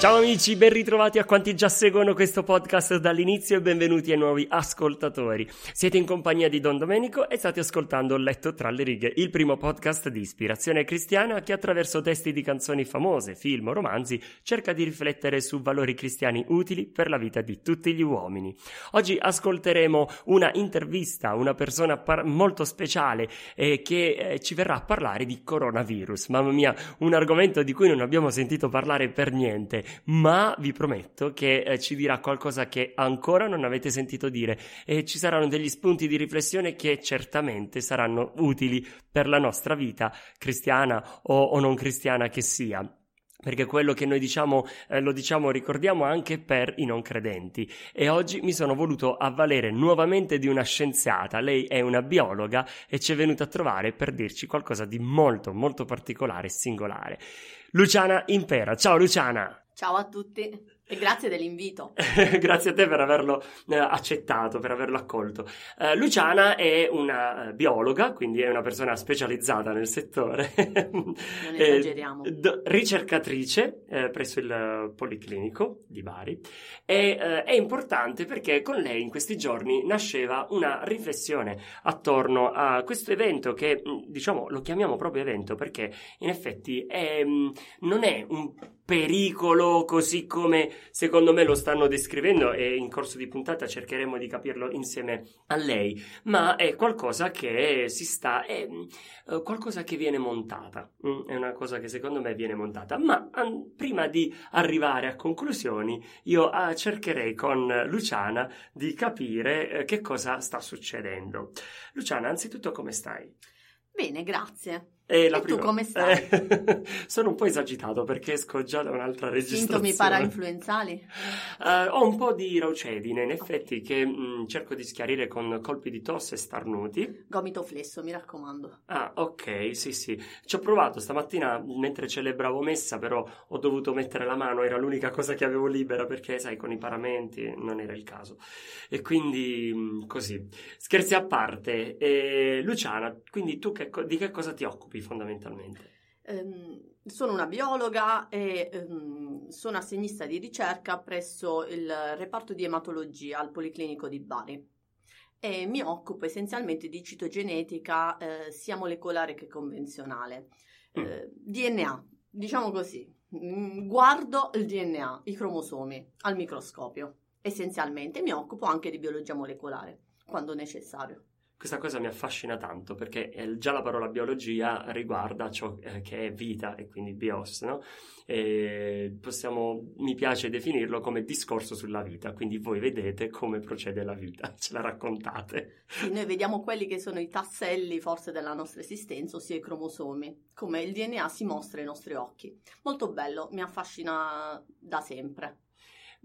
Ciao amici, ben ritrovati a quanti già seguono questo podcast dall'inizio e benvenuti ai nuovi ascoltatori. Siete in compagnia di Don Domenico e state ascoltando Letto tra le righe, il primo podcast di ispirazione cristiana che attraverso testi di canzoni famose, film o romanzi cerca di riflettere su valori cristiani utili per la vita di tutti gli uomini. Oggi ascolteremo una intervista a una persona par- molto speciale eh, che eh, ci verrà a parlare di coronavirus. Mamma mia, un argomento di cui non abbiamo sentito parlare per niente ma vi prometto che eh, ci dirà qualcosa che ancora non avete sentito dire e ci saranno degli spunti di riflessione che certamente saranno utili per la nostra vita cristiana o, o non cristiana che sia perché quello che noi diciamo eh, lo diciamo ricordiamo anche per i non credenti e oggi mi sono voluto avvalere nuovamente di una scienziata, lei è una biologa e ci è venuta a trovare per dirci qualcosa di molto molto particolare e singolare. Luciana Impera, ciao Luciana! Ciao a tutti. E grazie dell'invito. grazie a te per averlo eh, accettato, per averlo accolto. Uh, Luciana è una uh, biologa, quindi è una persona specializzata nel settore. non esageriamo. D- ricercatrice eh, presso il Policlinico di Bari. E eh, è importante perché con lei in questi giorni nasceva una riflessione attorno a questo evento che, mm, diciamo, lo chiamiamo proprio evento perché in effetti è, mm, non è un pericolo così come secondo me lo stanno descrivendo e in corso di puntata cercheremo di capirlo insieme a lei, ma è qualcosa che si sta, è uh, qualcosa che viene montata, mm, è una cosa che secondo me viene montata, ma prima di arrivare a conclusioni io uh, cercherei con Luciana di capire uh, che cosa sta succedendo. Luciana, anzitutto come stai? Bene, grazie. E, e tu come stai? Eh, sono un po' esagitato perché esco già da un'altra registrazione. Sintomi parainfluenzali? Uh, ho un po' di raucedine, in effetti, okay. che mh, mm, cerco di schiarire con colpi di tosse starnuti. Gomito flesso, mi raccomando. Ah, ok, sì, sì. Ci ho provato stamattina mentre celebravo messa, però ho dovuto mettere la mano, era l'unica cosa che avevo libera perché, sai, con i paramenti non era il caso. E quindi, mh, così. Scherzi a parte. E, Luciana, quindi tu che, di che cosa ti occupi? Fondamentalmente? Um, sono una biologa e um, sono assegnista di ricerca presso il reparto di ematologia al Policlinico di Bari e mi occupo essenzialmente di citogenetica eh, sia molecolare che convenzionale. Mm. Eh, DNA, diciamo così, mm, guardo il DNA, i cromosomi al microscopio. Essenzialmente mi occupo anche di biologia molecolare quando necessario. Questa cosa mi affascina tanto perché già la parola biologia riguarda ciò eh, che è vita e quindi bios, no? E possiamo, mi piace definirlo come discorso sulla vita, quindi voi vedete come procede la vita, ce la raccontate. Sì, noi vediamo quelli che sono i tasselli forse della nostra esistenza, ossia i cromosomi, come il DNA si mostra ai nostri occhi. Molto bello, mi affascina da sempre.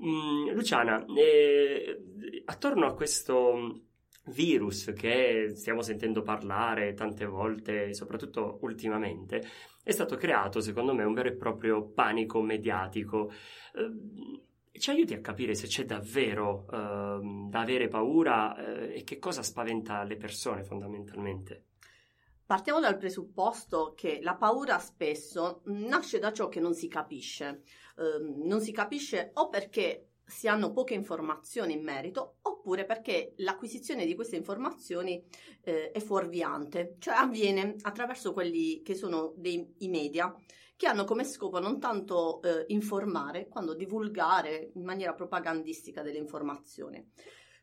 Mm, Luciana, eh, attorno a questo virus che stiamo sentendo parlare tante volte, soprattutto ultimamente, è stato creato, secondo me, un vero e proprio panico mediatico. Eh, ci aiuti a capire se c'è davvero eh, da avere paura eh, e che cosa spaventa le persone fondamentalmente. Partiamo dal presupposto che la paura spesso nasce da ciò che non si capisce. Eh, non si capisce o perché si hanno poche informazioni in merito oppure perché l'acquisizione di queste informazioni eh, è fuorviante, cioè avviene attraverso quelli che sono dei, i media che hanno come scopo non tanto eh, informare quanto divulgare in maniera propagandistica delle informazioni.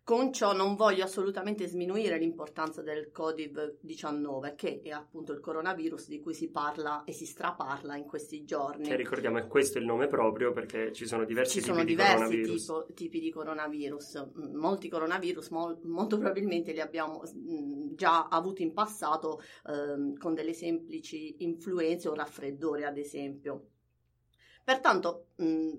Con ciò non voglio assolutamente sminuire l'importanza del Covid-19, che è appunto il coronavirus di cui si parla e si straparla in questi giorni. Che ricordiamo è questo il nome proprio perché ci sono diversi ci tipi sono di diversi coronavirus. tipo- tipi di coronavirus. Mm, Molti coronavirus mol- molto probabilmente li abbiamo mm, già avuti in passato ehm, con delle semplici influenze o raffreddore, ad esempio. Pertanto, mh,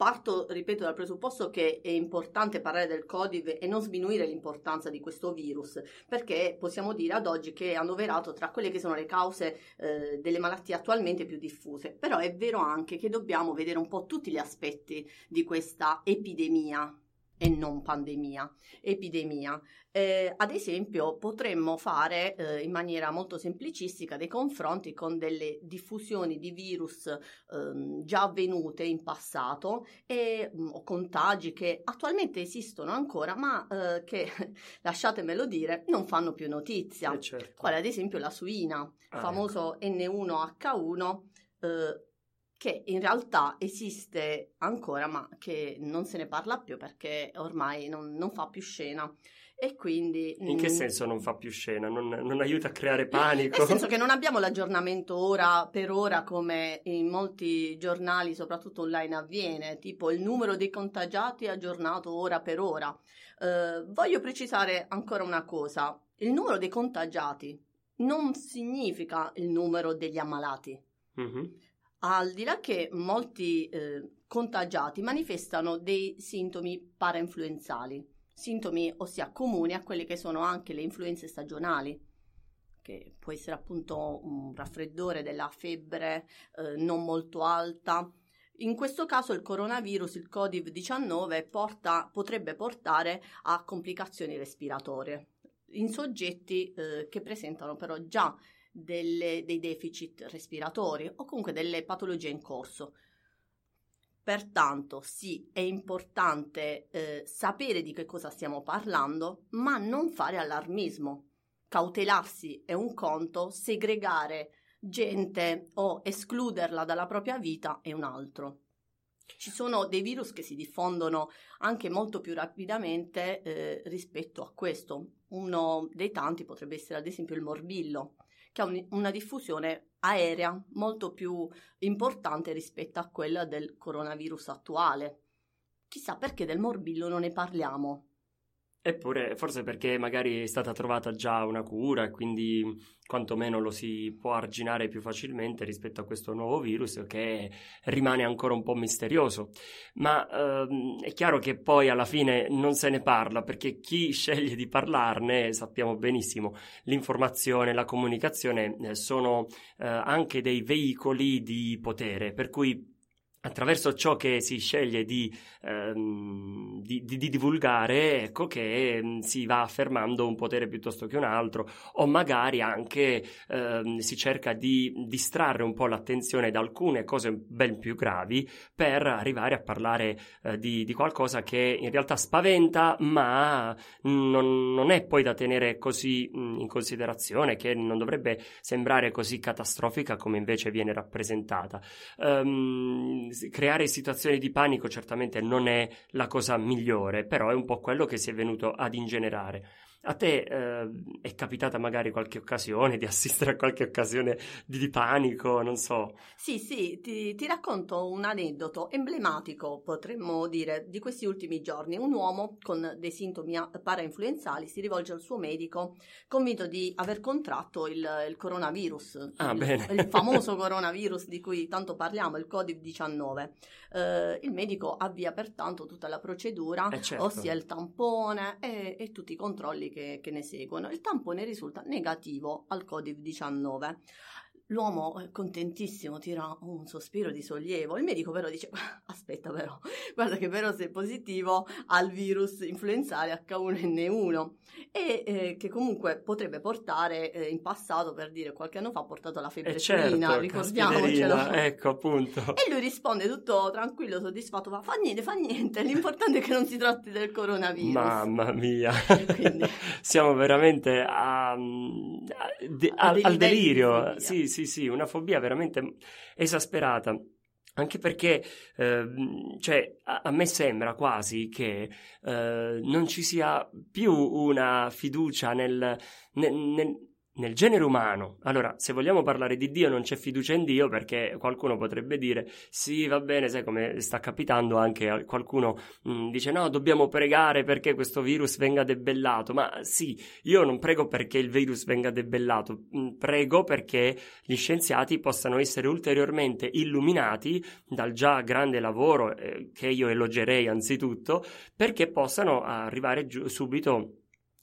parto, ripeto, dal presupposto che è importante parlare del Covid e non sminuire l'importanza di questo virus, perché possiamo dire ad oggi che è annoverato tra quelle che sono le cause eh, delle malattie attualmente più diffuse. Però è vero anche che dobbiamo vedere un po' tutti gli aspetti di questa epidemia e non pandemia, epidemia. Eh, ad esempio, potremmo fare eh, in maniera molto semplicistica dei confronti con delle diffusioni di virus ehm, già avvenute in passato e mh, o contagi che attualmente esistono ancora, ma eh, che, lasciatemelo dire, non fanno più notizia. Eh, certo. Quale ad esempio la suina, il Ah, famoso N1H1, eh, che in realtà esiste ancora, ma che non se ne parla più perché ormai non, non fa più scena. E quindi. In che mm, senso non fa più scena? Non, non aiuta a creare panico? nel senso che non abbiamo l'aggiornamento ora per ora come in molti giornali, soprattutto online, avviene, tipo il numero dei contagiati è aggiornato ora per ora. Eh, voglio precisare ancora una cosa, il numero dei contagiati non significa il numero degli ammalati. Mhm. Al di là che molti eh, contagiati manifestano dei sintomi parainfluenzali, sintomi ossia comuni a quelle che sono anche le influenze stagionali, che può essere appunto un raffreddore della febbre eh, non molto alta. In questo caso il coronavirus, il Covid-19, porta- potrebbe portare a complicazioni respiratorie in soggetti eh, che presentano però già delle- dei deficit respiratori o comunque delle patologie in corso. Pertanto sì, è importante eh, sapere di che cosa stiamo parlando, ma non fare allarmismo. Cautelarsi è un conto, segregare gente o escluderla dalla propria vita è un altro. Ci sono dei virus che si diffondono anche molto più rapidamente eh, rispetto a questo. Uno dei tanti potrebbe essere ad esempio il morbillo, che un- una diffusione aerea molto più importante rispetto a quella del coronavirus attuale. Chissà perché del morbillo non ne parliamo. Eppure, forse perché magari è stata trovata già una cura e quindi quantomeno lo si può arginare più facilmente rispetto a questo nuovo virus che rimane ancora un po' misterioso. Ma ehm, è chiaro che poi alla fine non se ne parla perché chi sceglie di parlarne, sappiamo benissimo, l'informazione, la comunicazione eh, sono eh, anche dei veicoli di potere, per cui attraverso ciò che si sceglie di, ehm, di- di- di divulgare, ecco che mm, si va affermando un potere piuttosto che un altro, o magari anche ehm, si cerca di distrarre un po' l'attenzione da alcune cose ben più gravi per arrivare a parlare eh, di, qualcosa che in realtà spaventa, ma non, non è poi da tenere così mm, in considerazione, che non dovrebbe sembrare così catastrofica come invece viene rappresentata. Creare situazioni di panico certamente non è la cosa migliore, però è un po' quello che si è venuto ad ingenerare. A te eh, è capitata magari qualche occasione di assistere a qualche occasione di, di panico, non so. Sì, sì, ti, ti racconto un aneddoto emblematico, potremmo dire, di questi ultimi giorni. Un uomo con dei sintomi parainfluenzali si rivolge al suo medico convinto di aver contratto il, il coronavirus, Ah, il, bene. il famoso coronavirus di cui tanto parliamo, il Covid-19. Eh, il medico avvia pertanto tutta la procedura, Eh, certo. ossia il tampone e, e tutti i controlli che, che ne seguono. Il tampone risulta negativo al Covid-19. L'uomo è contentissimo, tira un sospiro di sollievo. Il medico però dice: Aspetta, però, guarda che però sei positivo al virus influenzale H1N1 e eh, che comunque potrebbe portare eh, in passato, per dire qualche anno fa, ha portato la febbre Eh certo, ricordiamocelo. ecco appunto. E lui risponde tutto tranquillo, soddisfatto: Ma fa niente, fa niente. L'importante è che non si tratti del coronavirus. Mamma mia, Quindi- siamo veramente a- a- de- A al, delirio. follia. Sì, sì, sì, una fobia veramente esasperata. Anche perché eh, cioè, a, a, me sembra quasi che eh, non ci sia più una fiducia nel, nel, nel nel genere umano, allora, se vogliamo parlare di Dio, non c'è fiducia in Dio perché qualcuno potrebbe dire: Sì, va bene, sai come sta capitando anche qualcuno mh, mm, dice: No, dobbiamo pregare perché questo virus venga debellato. Ma sì, io non prego perché il virus venga debellato, mm, prego perché gli scienziati possano essere ulteriormente illuminati dal già grande lavoro eh, che io elogerei anzitutto, perché possano arrivare giù, subito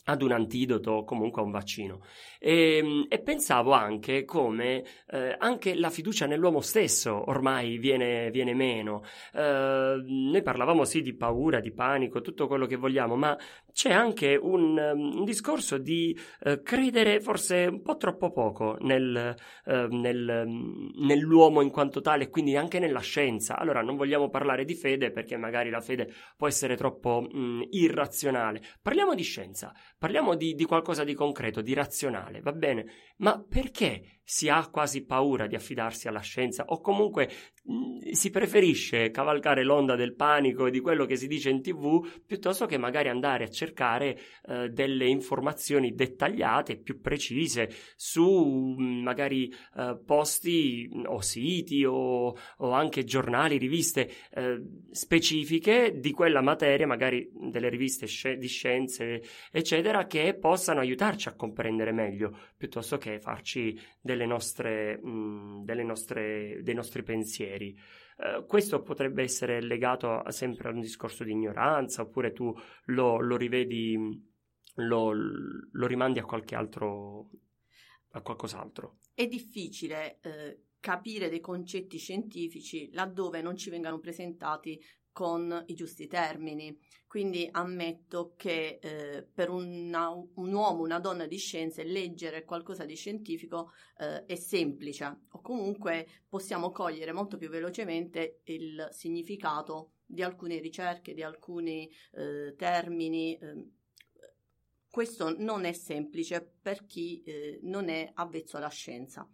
ad un antidoto o comunque a un vaccino. E, ehm, e pensavo anche come eh, anche la fiducia nell'uomo stesso ormai viene, viene meno. Eh, noi parlavamo sì di paura, di panico, tutto quello che vogliamo, ma c'è anche un, un discorso di eh, credere forse un po' troppo poco nel, eh, nel, nell'uomo in quanto tale e quindi anche nella scienza. Allora non vogliamo parlare di fede perché magari la fede può essere troppo mh, irrazionale. Parliamo di scienza, parliamo di, di qualcosa di concreto, di razionale, va bene, ma perché si ha quasi paura di affidarsi alla scienza o comunque mm, si preferisce cavalcare l'onda del panico e di quello che si dice in tv piuttosto che magari andare a cercare eh, delle informazioni dettagliate, più precise su mm, magari eh, posti mm, o siti o, o, anche giornali, riviste eh, specifiche di quella materia, magari delle riviste sci- di scienze, eccetera, che possano aiutarci a comprendere meglio piuttosto che farci delle nostre, mh, delle nostre, dei nostri pensieri. Uh, questo potrebbe essere legato a, sempre a un discorso di ignoranza, oppure tu lo, lo rivedi, lo, lo, rimandi a qualche altro, a qualcos'altro. È difficile eh, capire dei concetti scientifici laddove non ci vengano presentati con i giusti termini. Quindi ammetto che eh, per una, un uomo, una donna di scienze, leggere qualcosa di scientifico eh, è semplice o comunque possiamo cogliere molto più velocemente il significato di alcune ricerche, di alcuni eh, termini. Ehm, questo non è semplice per chi eh, non è avvezzo alla scienza.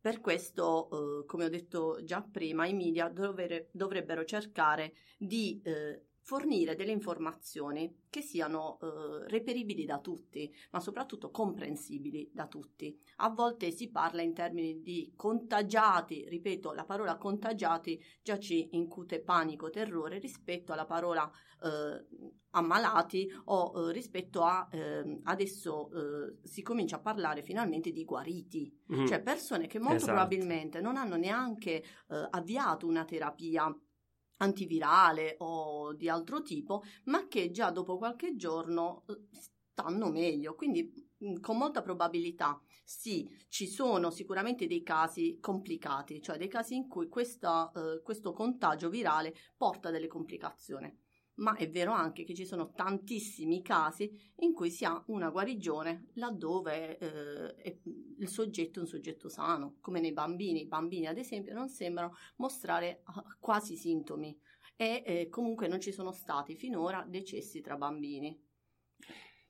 Per questo, eh, come ho detto già prima, i media dovere, dovrebbero cercare di eh, fornire delle informazioni che siano eh, reperibili da tutti, ma soprattutto comprensibili da tutti. A volte si parla in termini di contagiati, ripeto, la parola contagiati già ci incute panico, terrore rispetto alla parola eh, ammalati o eh, rispetto a eh, adesso eh, si comincia a parlare finalmente di guariti, mm. cioè persone che molto esatto. probabilmente non hanno neanche eh, avviato una terapia antivirale o di altro tipo, ma che già dopo qualche giorno eh, stanno meglio. Quindi con molta probabilità sì, ci sono sicuramente dei casi complicati, cioè dei casi in cui questa, eh, questo contagio virale porta delle complicazioni ma è vero anche che ci sono tantissimi casi in cui si ha una guarigione laddove eh, il soggetto è un soggetto sano, come nei bambini. I bambini, ad esempio, non sembrano mostrare ah, quasi sintomi e eh, comunque non ci sono stati finora decessi tra bambini.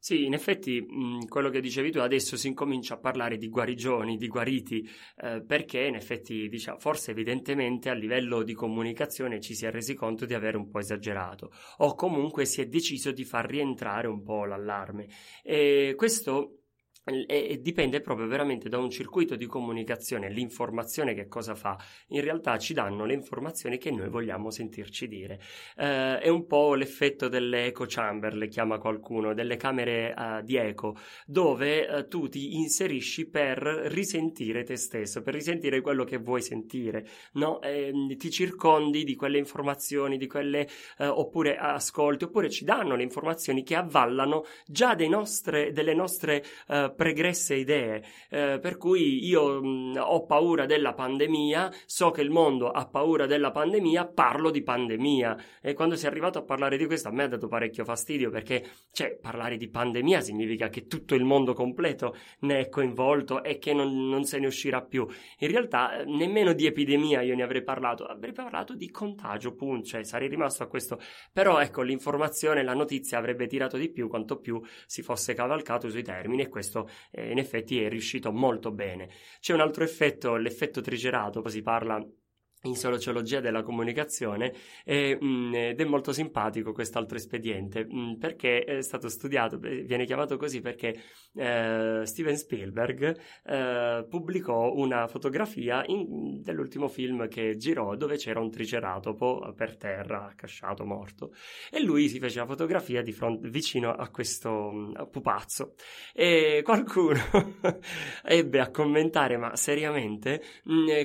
Sì, in effetti mh, quello che dicevi tu adesso si incomincia a parlare di guarigioni, di guariti, eh, perché in effetti diciamo, forse evidentemente a livello di comunicazione ci si è resi conto di aver un po' esagerato o comunque si è deciso di far rientrare un po' l'allarme. E questo e dipende proprio veramente da un circuito di comunicazione, l'informazione che cosa fa, in realtà ci danno le informazioni che noi vogliamo sentirci dire. Eh, è un po' l'effetto delle echo chamber, le chiama qualcuno, delle camere uh, di eco, dove uh, tu ti inserisci per risentire te stesso, per risentire quello che vuoi sentire, no? eh, ti circondi di quelle informazioni, di quelle, uh, oppure ascolti, oppure ci danno le informazioni che avvallano già nostre, delle nostre pregresse idee, eh, per cui io mh, ho paura della pandemia, so che il mondo ha paura della pandemia, parlo di pandemia e quando si è arrivato a parlare di questo a me ha dato parecchio fastidio perché cioè, parlare di pandemia significa che tutto il mondo completo ne è coinvolto e che non, non se ne uscirà più. In realtà eh, nemmeno di epidemia io ne avrei parlato, avrei parlato di contagio, punto, cioè sarei rimasto a questo. Però ecco, l'informazione, la notizia avrebbe tirato di più quanto più si fosse cavalcato sui termini e questo eh, in effetti è riuscito molto bene. C'è un altro effetto, l'effetto triceratopo, si parla in sociologia della comunicazione e, mh, mm, ed è molto simpatico quest'altro espediente mh, mm, perché è stato studiato, viene chiamato così perché eh, Steven Spielberg eh, pubblicò una fotografia in, dell'ultimo film che girò dove c'era un triceratopo per terra, accasciato, morto. E lui si fece la fotografia di fronte, vicino a questo mh, mm, pupazzo. E qualcuno ebbe a commentare ma seriamente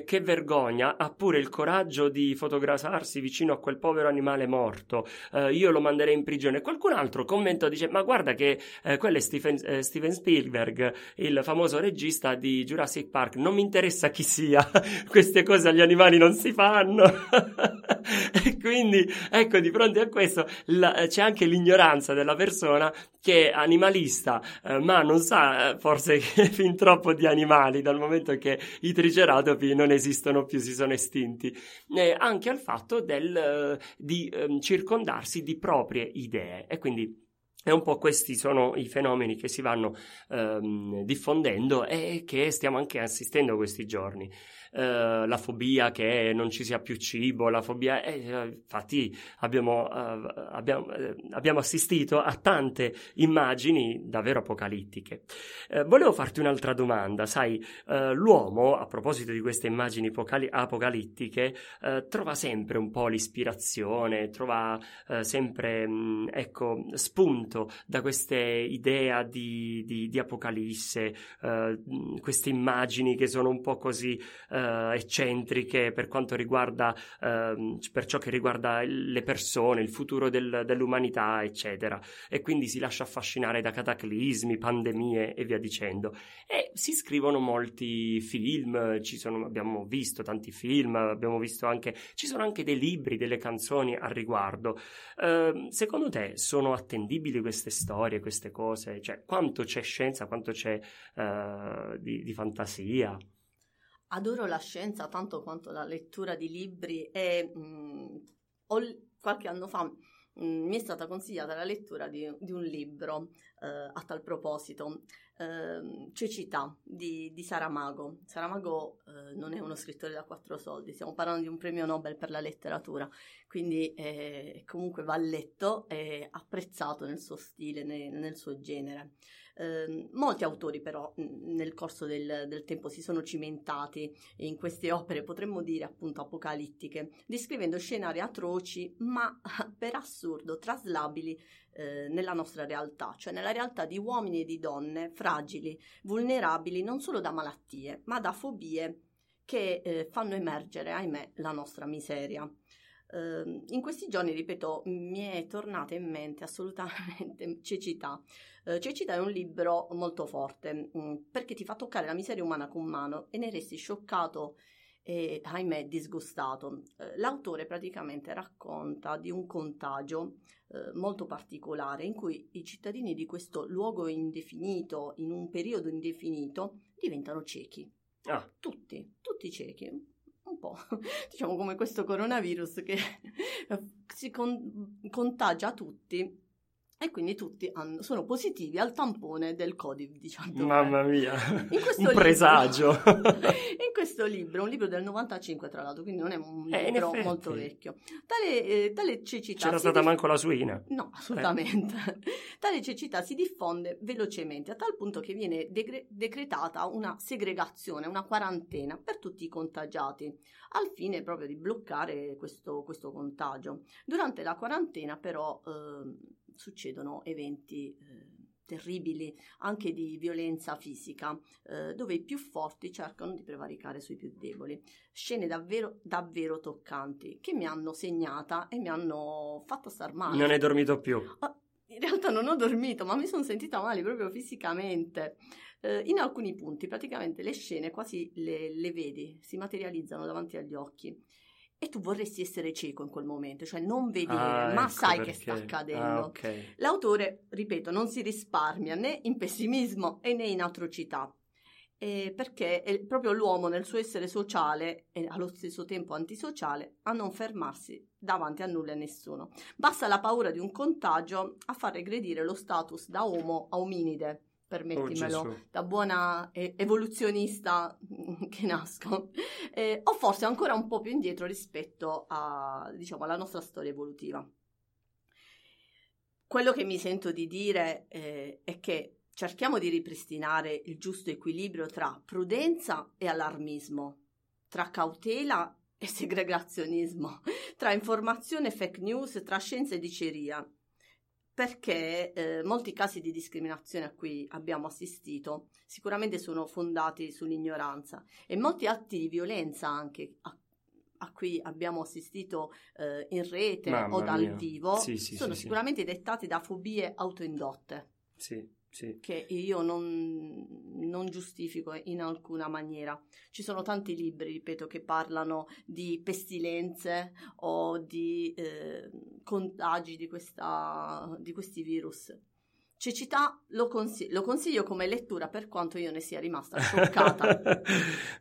che vergogna ha pure il il coraggio di fotografarsi vicino a quel povero animale morto, eh, io lo manderei in prigione. Qualcun altro commentò, dice, ma guarda che eh, quello è Steven, eh, Steven, Spielberg, il famoso regista di Jurassic Park, non mi interessa chi sia, queste cose agli animali non si fanno. e quindi, ecco, di fronte a questo la, c'è anche l'ignoranza della persona che è animalista, eh, ma non sa eh, forse fin troppo di animali, dal momento che i triceratopi non esistono più, si sono estinti convinti eh, anche al fatto del, eh, di eh, circondarsi di proprie idee. E quindi e un po' questi sono i fenomeni che si vanno ehm, diffondendo e che stiamo anche assistendo questi giorni. Eh, la fobia che non ci sia più cibo, la fobia... Eh, infatti abbiamo, eh, abbiamo, eh, abbiamo, assistito a tante immagini davvero apocalittiche. Eh, volevo farti un'altra domanda, sai, l'uomo, a proposito di queste immagini apocali- apocalittiche, trova sempre un po' l'ispirazione, trova sempre, mh, mm, ecco, spunto da queste idee di, di, di apocalisse, queste immagini che sono un po' così uh, eccentriche per quanto riguarda, uh, per ciò che riguarda le persone, il futuro del, dell'umanità, eccetera. E quindi si lascia affascinare da cataclismi, pandemie e via dicendo. E si scrivono molti film, sono, abbiamo visto tanti film, abbiamo visto anche, ci sono anche dei libri, delle canzoni al riguardo. Uh, secondo te sono attendibili queste storie, queste cose? Cioè, quanto c'è scienza, quanto c'è uh, di, di fantasia? Adoro la scienza tanto quanto la lettura di libri e mh, mm, ho, qualche anno fa mh, mm, mi è stata consigliata la lettura di, di un libro eh, a tal proposito, eh, Cecità di, di Saramago. Saramago eh, non è uno scrittore da quattro soldi, stiamo parlando di un premio Nobel per la letteratura, quindi eh, comunque va letto e apprezzato nel suo stile, nel, nel suo genere. Eh, molti autori però nel corso del, del, tempo si sono cimentati in queste opere, potremmo dire appunto apocalittiche, descrivendo scenari atroci ma per assurdo traslabili eh, nella nostra realtà, cioè nella realtà di uomini e di donne fragili, vulnerabili non solo da malattie ma da fobie che eh, fanno emergere, ahimè, la nostra miseria. Uh, in questi giorni, ripeto, mi è tornata in mente assolutamente Cecità. Uh, Cecità è un libro molto forte um, perché ti fa toccare la miseria umana con mano e ne resti scioccato e, ahimè, disgustato. Uh, l'autore praticamente racconta di un contagio molto particolare in cui i cittadini di questo luogo indefinito, in un periodo indefinito, diventano ciechi. Ah. Tutti, tutti ciechi po', diciamo come questo coronavirus che si con- contagia tutti e quindi tutti hanno, sono positivi al tampone del Covid-19. Mamma mia, un libro, presagio! in questo libro, un libro del 95 tra l'altro, quindi non è un eh, libro molto vecchio, tale, eh, tale cecità... C'era stata diff- manco la suina? No, assolutamente. Eh. Tale cecità si diffonde velocemente, a tal punto che viene degre- decretata una segregazione, una quarantena per tutti i contagiati, al fine proprio di bloccare questo, questo contagio. Durante la quarantena però... Eh, succedono eventi eh, terribili anche di violenza fisica, eh, dove i più forti cercano di prevaricare sui più deboli. Scene davvero, davvero toccanti che mi hanno segnata e mi hanno fatto star male. Non hai dormito più? Ah, in realtà non ho dormito, ma mi sono sentita male proprio fisicamente. Eh, in alcuni punti, praticamente le scene quasi le, le vedi, si materializzano davanti agli occhi e tu vorresti essere cieco in quel momento, cioè non vedere, ah, ma ecco sai perché. che sta accadendo. Ah, okay. L'autore, ripeto, non si risparmia né in pessimismo e né in atrocità. Eh, perché è proprio l'uomo nel suo essere sociale e allo stesso tempo antisociale a non fermarsi davanti a nulla e a nessuno. Basta la paura di un contagio a far regredire lo status da uomo a ominide permettimelo, Oh, da buona evoluzionista che nasco, eh, o forse ancora un po' più indietro rispetto a, diciamo, alla nostra storia evolutiva. Quello che mi sento di dire eh, è che cerchiamo di ripristinare il giusto equilibrio tra prudenza e allarmismo, tra cautela e segregazionismo, tra informazione e fake news, tra scienza e diceria perché eh, molti casi di discriminazione a cui abbiamo assistito sicuramente sono fondati sull'ignoranza e molti atti di violenza anche a, a cui abbiamo assistito eh, in rete Mamma o dal mia. vivo Sì, sì, sono sì, sicuramente dettati da fobie autoindotte. Sì, sì. che io non, non giustifico in alcuna maniera. Ci sono tanti libri, ripeto, che parlano di pestilenze o di eh, contagi di, questa, di questi virus. Cecità lo, consig- lo consiglio come lettura per quanto io ne sia rimasta scioccata.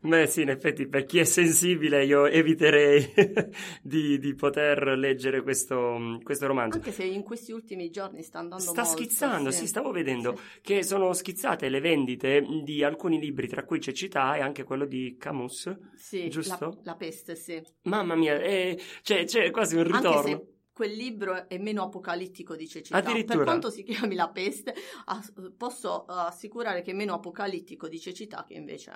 Beh, sì, in effetti, per chi è sensibile, io eviterei di, di poter leggere questo, questo romanzo. Anche se in questi ultimi giorni sta andando Sta molto, schizzando, sì. sì, stavo vedendo Sì. che sono schizzate le vendite di alcuni libri, tra cui Cecità e anche quello di Camus. Sì, giusto? La, la peste, sì. Mamma mia, eh, c'è, c'è quasi un ritorno. Quel libro è meno apocalittico di cecità. Per quanto si chiami La peste, posso assicurare che è meno apocalittico di cecità che invece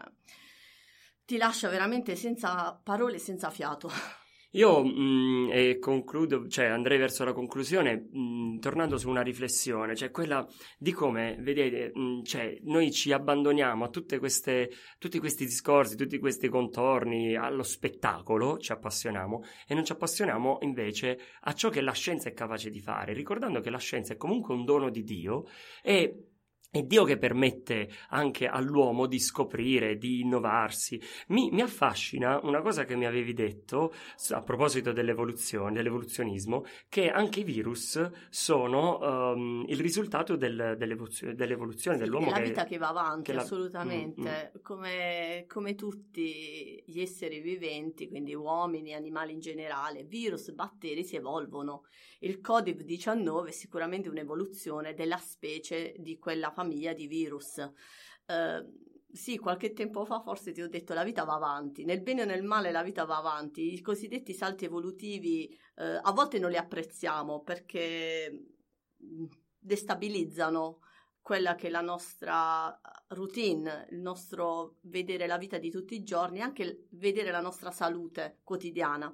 ti lascia veramente senza parole, senza fiato. Io mh, e concludo, cioè andrei verso la conclusione mh, tornando su una riflessione, cioè quella di come, vedete, mh, cioè, noi ci abbandoniamo a queste, tutti questi discorsi, tutti questi contorni, allo spettacolo, ci appassioniamo e non ci appassioniamo invece a ciò che la scienza è capace di fare, ricordando che la scienza è comunque un dono di Dio e è Dio che permette anche all'uomo di scoprire, di innovarsi. Mi, mi affascina una cosa che mi avevi detto a proposito dell'evoluzione, dell'evoluzionismo, che anche i virus sono ehm, il risultato del- dell'evoluzio- dell'evoluzione Sì, dell'uomo. è la che- vita che va avanti, che la- assolutamente, Mm, Come, come tutti gli esseri viventi, quindi uomini, animali in generale, virus, batteri si evolvono. Il Covid-19 è sicuramente un'evoluzione della specie di quella famiglia di virus. Eh, sì, qualche tempo fa forse ti ho detto la vita va avanti, nel bene o nel male la vita va avanti, i cosiddetti salti evolutivi eh, a volte non li apprezziamo perché mm, destabilizzano quella che è la nostra routine, il nostro vedere la vita di tutti i giorni, anche vedere la nostra salute quotidiana.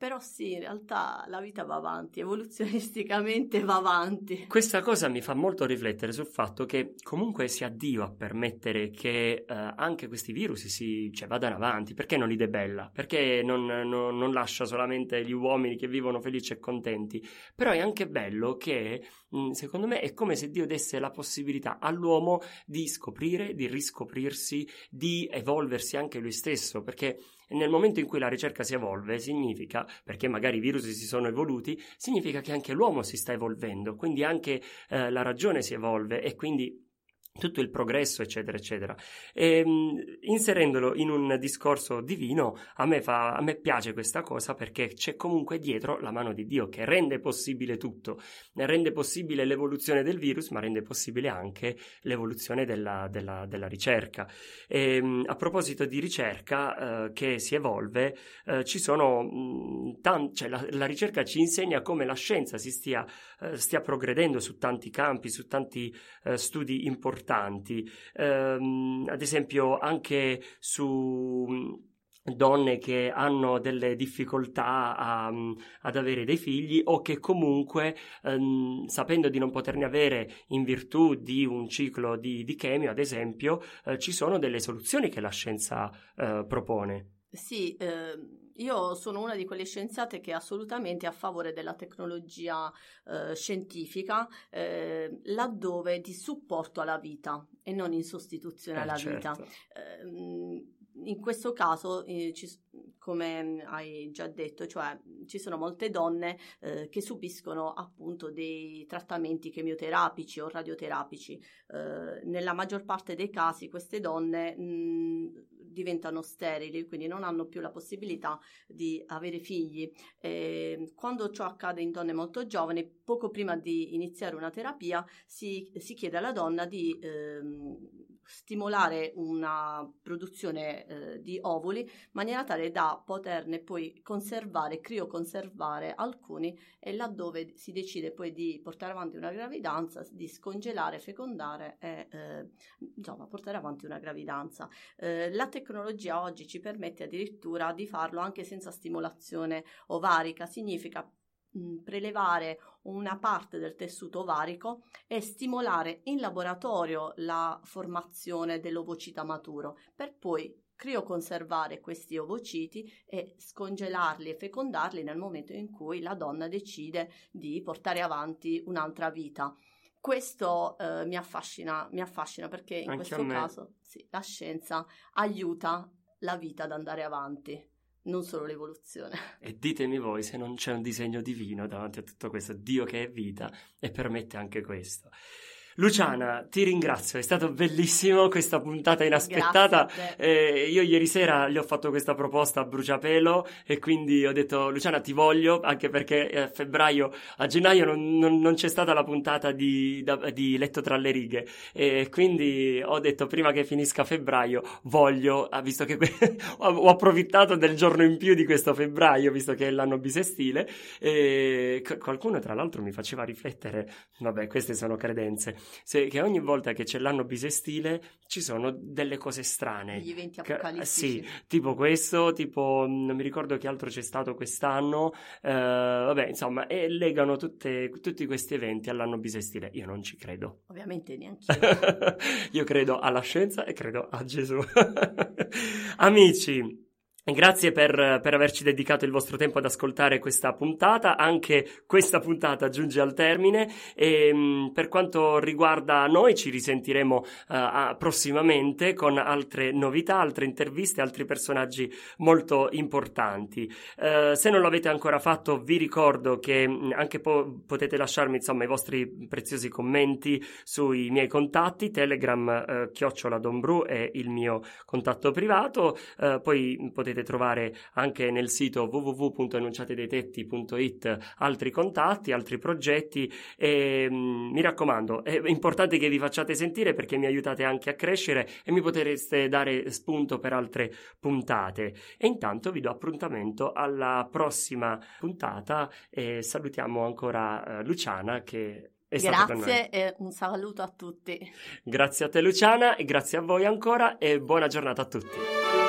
Però sì, in realtà la vita va avanti, evoluzionisticamente va avanti. Questa cosa mi fa molto riflettere sul fatto che comunque sia Dio a permettere che eh, anche questi virus si, cioè, vadano avanti. Perché non li debella? Perché non, non- non lascia solamente gli uomini che vivono felici e contenti? Però è anche bello che, secondo me, è come se Dio desse la possibilità all'uomo di scoprire, di riscoprirsi, di evolversi anche lui stesso. Perché nel momento in cui la ricerca si evolve, significa, perché magari i virus si sono evoluti, significa che anche l'uomo si sta evolvendo, quindi anche eh, la ragione si evolve e quindi tutto il progresso, eccetera, eccetera. E, mh, inserendolo in un discorso divino, a me, fa, a me piace questa cosa perché c'è comunque dietro la mano di Dio che rende possibile tutto, rende possibile l'evoluzione del virus, ma rende possibile anche l'evoluzione della, della- della ricerca. E, mh, a proposito di ricerca eh, che si evolve, eh, ci sono mh, tan- cioè la, la ricerca ci insegna come la scienza si stia, eh, stia progredendo su tanti campi, su tanti eh, studi importanti, Ehm, ad esempio anche su mh, donne che hanno delle difficoltà a, mh, ad avere dei figli o che comunque ehm, sapendo di non poterne avere in virtù di un ciclo di, di chemio ad esempio eh, ci sono delle soluzioni che la scienza eh, propone. Sì, eh, io sono una di quelle scienziate che è assolutamente a favore della tecnologia eh, scientifica, eh, laddove di supporto alla vita e non in sostituzione Eh, alla certo. vita. Ehm, in questo caso, eh, ci come hai già detto, cioè ci sono molte donne eh, che subiscono appunto dei trattamenti chemioterapici o radioterapici. Eh, nella maggior parte dei casi queste donne mh, diventano sterili, quindi non hanno più la possibilità di avere figli. Eh, quando ciò accade in donne molto giovani, poco prima di iniziare una terapia, si, si chiede alla donna di ehm, stimolare una produzione eh, di ovuli in maniera tale da poterne poi conservare, crioconservare alcuni e laddove si decide poi di portare avanti una gravidanza, di scongelare, fecondare e eh, insomma portare avanti una gravidanza. Eh, la tecnologia oggi ci permette addirittura di farlo anche senza stimolazione ovarica, significa prelevare una parte del tessuto ovarico e stimolare in laboratorio la formazione dell'ovocita maturo per poi crioconservare questi ovociti e scongelarli e fecondarli nel momento in cui la donna decide di portare avanti un'altra vita. Questo eh, mi, affascina, mi affascina perché in Anche questo caso sì, la scienza aiuta la vita ad andare avanti non solo l'evoluzione. E ditemi voi se non c'è un disegno divino davanti a tutto questo, Dio che è vita e permette anche questo. Luciana, ti ringrazio, è stato bellissimo questa puntata inaspettata. Eh, io ieri sera gli ho fatto questa proposta a bruciapelo e quindi ho detto Luciana ti voglio, anche perché a febbraio, a gennaio non, non, non c'è stata la puntata di, da, di, Letto tra le righe. E quindi ho detto prima che finisca febbraio voglio, ah, visto che ho approfittato del giorno in più di questo febbraio, visto che è l'anno bisestile, e qualcuno tra l'altro mi faceva riflettere, vabbè queste sono credenze se, che ogni volta che c'è l'anno bisestile ci sono delle cose strane. Gli eventi apocalittici. Sì, tipo questo, tipo non mi ricordo che altro c'è stato quest'anno, eh, vabbè insomma, e legano tutte, tutti questi eventi all'anno bisestile. Io non ci credo. Ovviamente neanche io. io credo alla scienza e credo a Gesù. Amici, Grazie per, per, averci dedicato il vostro tempo ad ascoltare questa puntata. Anche questa puntata giunge al termine e mh, per quanto riguarda noi ci risentiremo uh, prossimamente con altre novità, altre interviste, altri personaggi molto importanti. Uh, se non l'avete ancora fatto vi ricordo che mh, anche po- potete lasciarmi insomma i vostri preziosi commenti sui miei contatti, Telegram uh, chiocciola Dombru è il mio contatto privato, poi potete potete trovare anche nel sito www.enunciatedei.it altri contatti, altri progetti e mh, mm, mi raccomando, è importante che vi facciate sentire perché mi aiutate anche a crescere e mi potreste dare spunto per altre puntate. E intanto vi do appuntamento alla prossima puntata e salutiamo ancora uh, Luciana che Grazie e un saluto a tutti. Grazie a te Luciana e grazie a voi ancora e buona giornata a tutti.